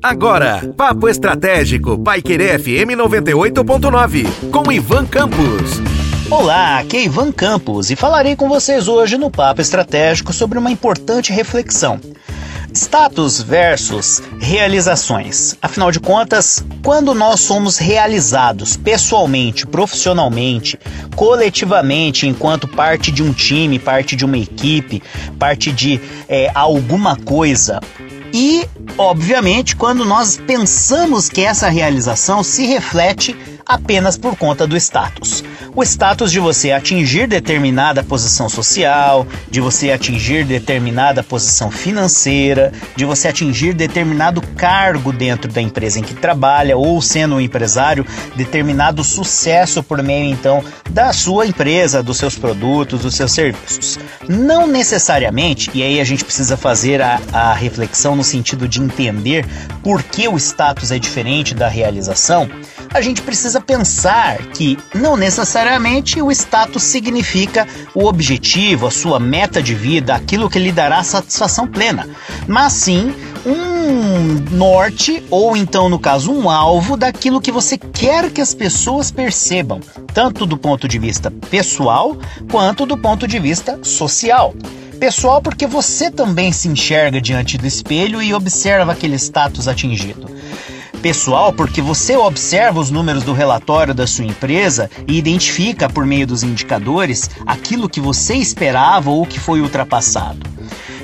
Agora, Papo Estratégico, Paiquerê FM 98.9, com Ivan Campos. Olá, aqui é Ivan Campos e falarei com vocês hoje no Papo Estratégico sobre uma importante reflexão. Status versus realizações. Afinal de contas, quando nós somos realizados pessoalmente, profissionalmente, coletivamente, enquanto parte de um time, parte de uma equipe, parte de é, alguma coisa, e, obviamente, quando nós pensamos que essa realização se reflete apenas por conta do status. O status de você atingir determinada posição social, de você atingir determinada posição financeira, de você atingir determinado cargo dentro da empresa em que trabalha ou sendo um empresário, determinado sucesso por meio então da sua empresa, dos seus produtos, dos seus serviços. Não necessariamente, e aí a gente precisa fazer a, a reflexão no sentido de entender por que o status é diferente da realização, a gente precisa pensar que não necessariamente o status significa o objetivo, a sua meta de vida, aquilo que lhe dará satisfação plena, mas sim um norte ou então no caso um alvo daquilo que você quer que as pessoas percebam, tanto do ponto de vista pessoal quanto do ponto de vista social pessoal porque você também se enxerga diante do espelho e observa aquele status atingido. Pessoal, porque você observa os números do relatório da sua empresa e identifica por meio dos indicadores aquilo que você esperava ou que foi ultrapassado.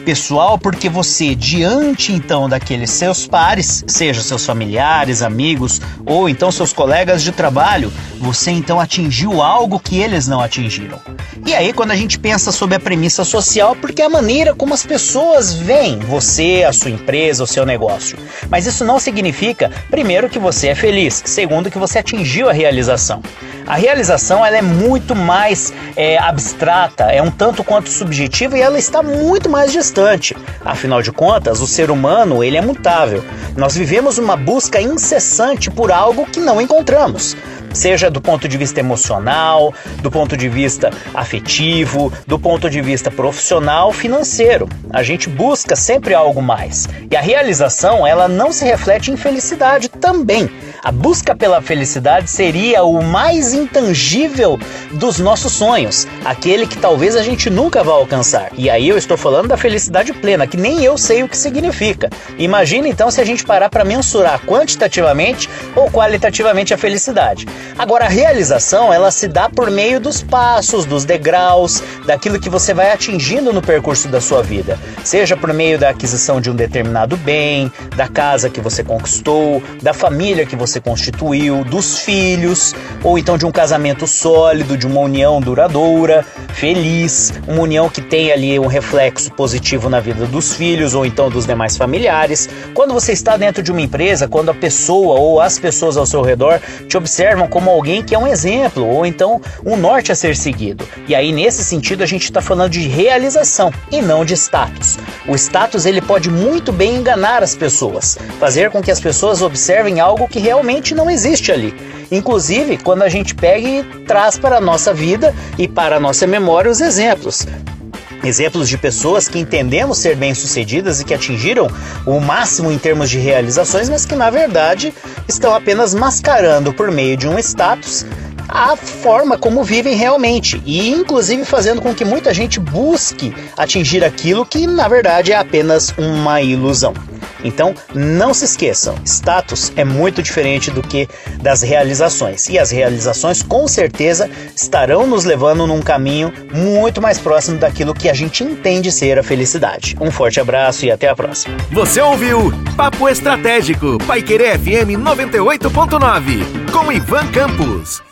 Pessoal, porque você, diante então daqueles seus pares, seja seus familiares, amigos ou então seus colegas de trabalho, você então atingiu algo que eles não atingiram. E aí, quando a gente pensa sobre a premissa social, porque é a maneira como as pessoas veem você, a sua empresa, o seu negócio. Mas isso não significa, primeiro, que você é feliz, segundo, que você atingiu a realização. A realização ela é muito mais é, abstrata, é um tanto quanto subjetiva e ela está muito mais distante. Afinal de contas, o ser humano ele é mutável. Nós vivemos uma busca incessante por algo que não encontramos seja do ponto de vista emocional, do ponto de vista afetivo, do ponto de vista profissional, financeiro. A gente busca sempre algo mais. E a realização, ela não se reflete em felicidade também. A busca pela felicidade seria o mais intangível dos nossos sonhos, aquele que talvez a gente nunca vá alcançar. E aí eu estou falando da felicidade plena, que nem eu sei o que significa. Imagina então se a gente parar para mensurar quantitativamente ou qualitativamente a felicidade. Agora, a realização, ela se dá por meio dos passos, dos degraus, daquilo que você vai atingindo no percurso da sua vida. Seja por meio da aquisição de um determinado bem, da casa que você conquistou, da família que você constituiu, dos filhos, ou então de um casamento sólido, de uma união duradoura, feliz, uma união que tem ali um reflexo positivo na vida dos filhos ou então dos demais familiares. Quando você está dentro de uma empresa, quando a pessoa ou as pessoas ao seu redor te observam como alguém que é um exemplo ou então um norte a ser seguido. E aí nesse sentido a gente está falando de realização e não de status. O status ele pode muito bem enganar as pessoas, fazer com que as pessoas observem algo que realmente não existe ali. Inclusive, quando a gente pega e traz para a nossa vida e para a nossa memória os exemplos. Exemplos de pessoas que entendemos ser bem-sucedidas e que atingiram o máximo em termos de realizações, mas que na verdade estão apenas mascarando por meio de um status a forma como vivem realmente e inclusive fazendo com que muita gente busque atingir aquilo que na verdade é apenas uma ilusão. Então, não se esqueçam, status é muito diferente do que das realizações. E as realizações, com certeza, estarão nos levando num caminho muito mais próximo daquilo que a gente entende ser a felicidade. Um forte abraço e até a próxima. Você ouviu Papo Estratégico, Paiquerê FM 98.9, com Ivan Campos.